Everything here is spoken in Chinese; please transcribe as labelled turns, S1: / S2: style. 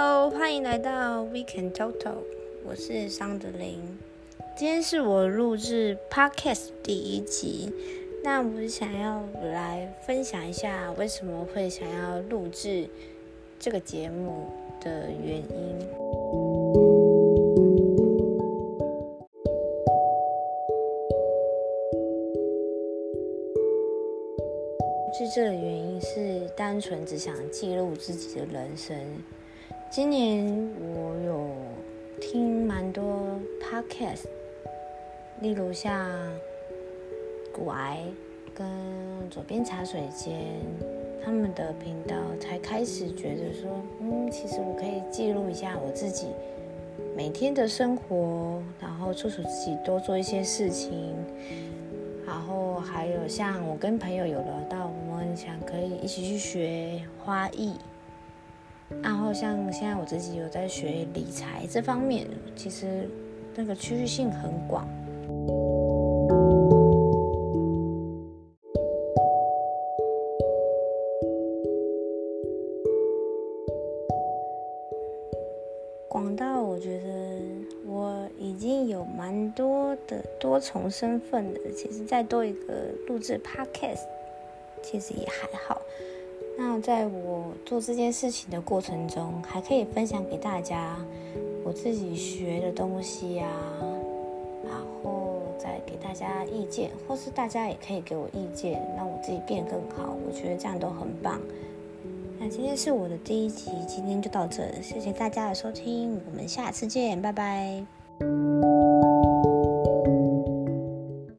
S1: Hello，欢迎来到 Weekend Total，我是桑德林。今天是我录制 Podcast 第一集，那我想要来分享一下为什么会想要录制这个节目的原因。是这个原因是单纯只想记录自己的人生。今年我有听蛮多 podcast，例如像古癌跟左边茶水间他们的频道，才开始觉得说，嗯，其实我可以记录一下我自己每天的生活，然后促使自己多做一些事情。然后还有像我跟朋友有聊到，我们想可以一起去学花艺。然后像现在我自己有在学理财这方面，其实那个区域性很广。广到我觉得我已经有蛮多的多重身份的，其实再多一个录制 podcast，其实也还好。在我做这件事情的过程中，还可以分享给大家我自己学的东西呀，然后再给大家意见，或是大家也可以给我意见，让我自己变更好。我觉得这样都很棒。那今天是我的第一集，今天就到这，谢谢大家的收听，我们下次见，拜拜。